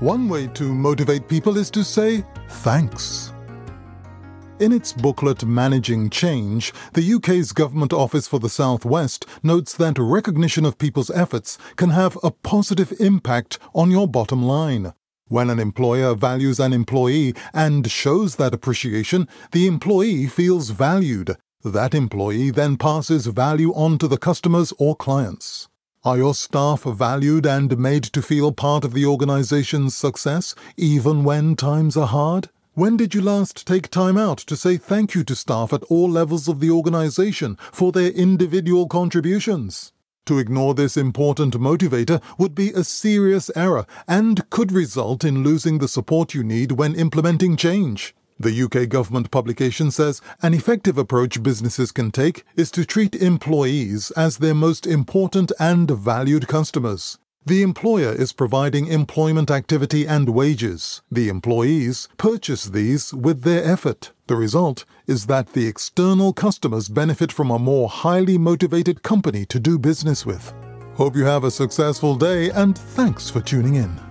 One way to motivate people is to say thanks. In its booklet Managing Change, the UK's Government Office for the South West notes that recognition of people's efforts can have a positive impact on your bottom line. When an employer values an employee and shows that appreciation, the employee feels valued. That employee then passes value on to the customers or clients. Are your staff valued and made to feel part of the organization's success, even when times are hard? When did you last take time out to say thank you to staff at all levels of the organization for their individual contributions? To ignore this important motivator would be a serious error and could result in losing the support you need when implementing change. The UK government publication says an effective approach businesses can take is to treat employees as their most important and valued customers. The employer is providing employment activity and wages. The employees purchase these with their effort. The result is that the external customers benefit from a more highly motivated company to do business with. Hope you have a successful day and thanks for tuning in.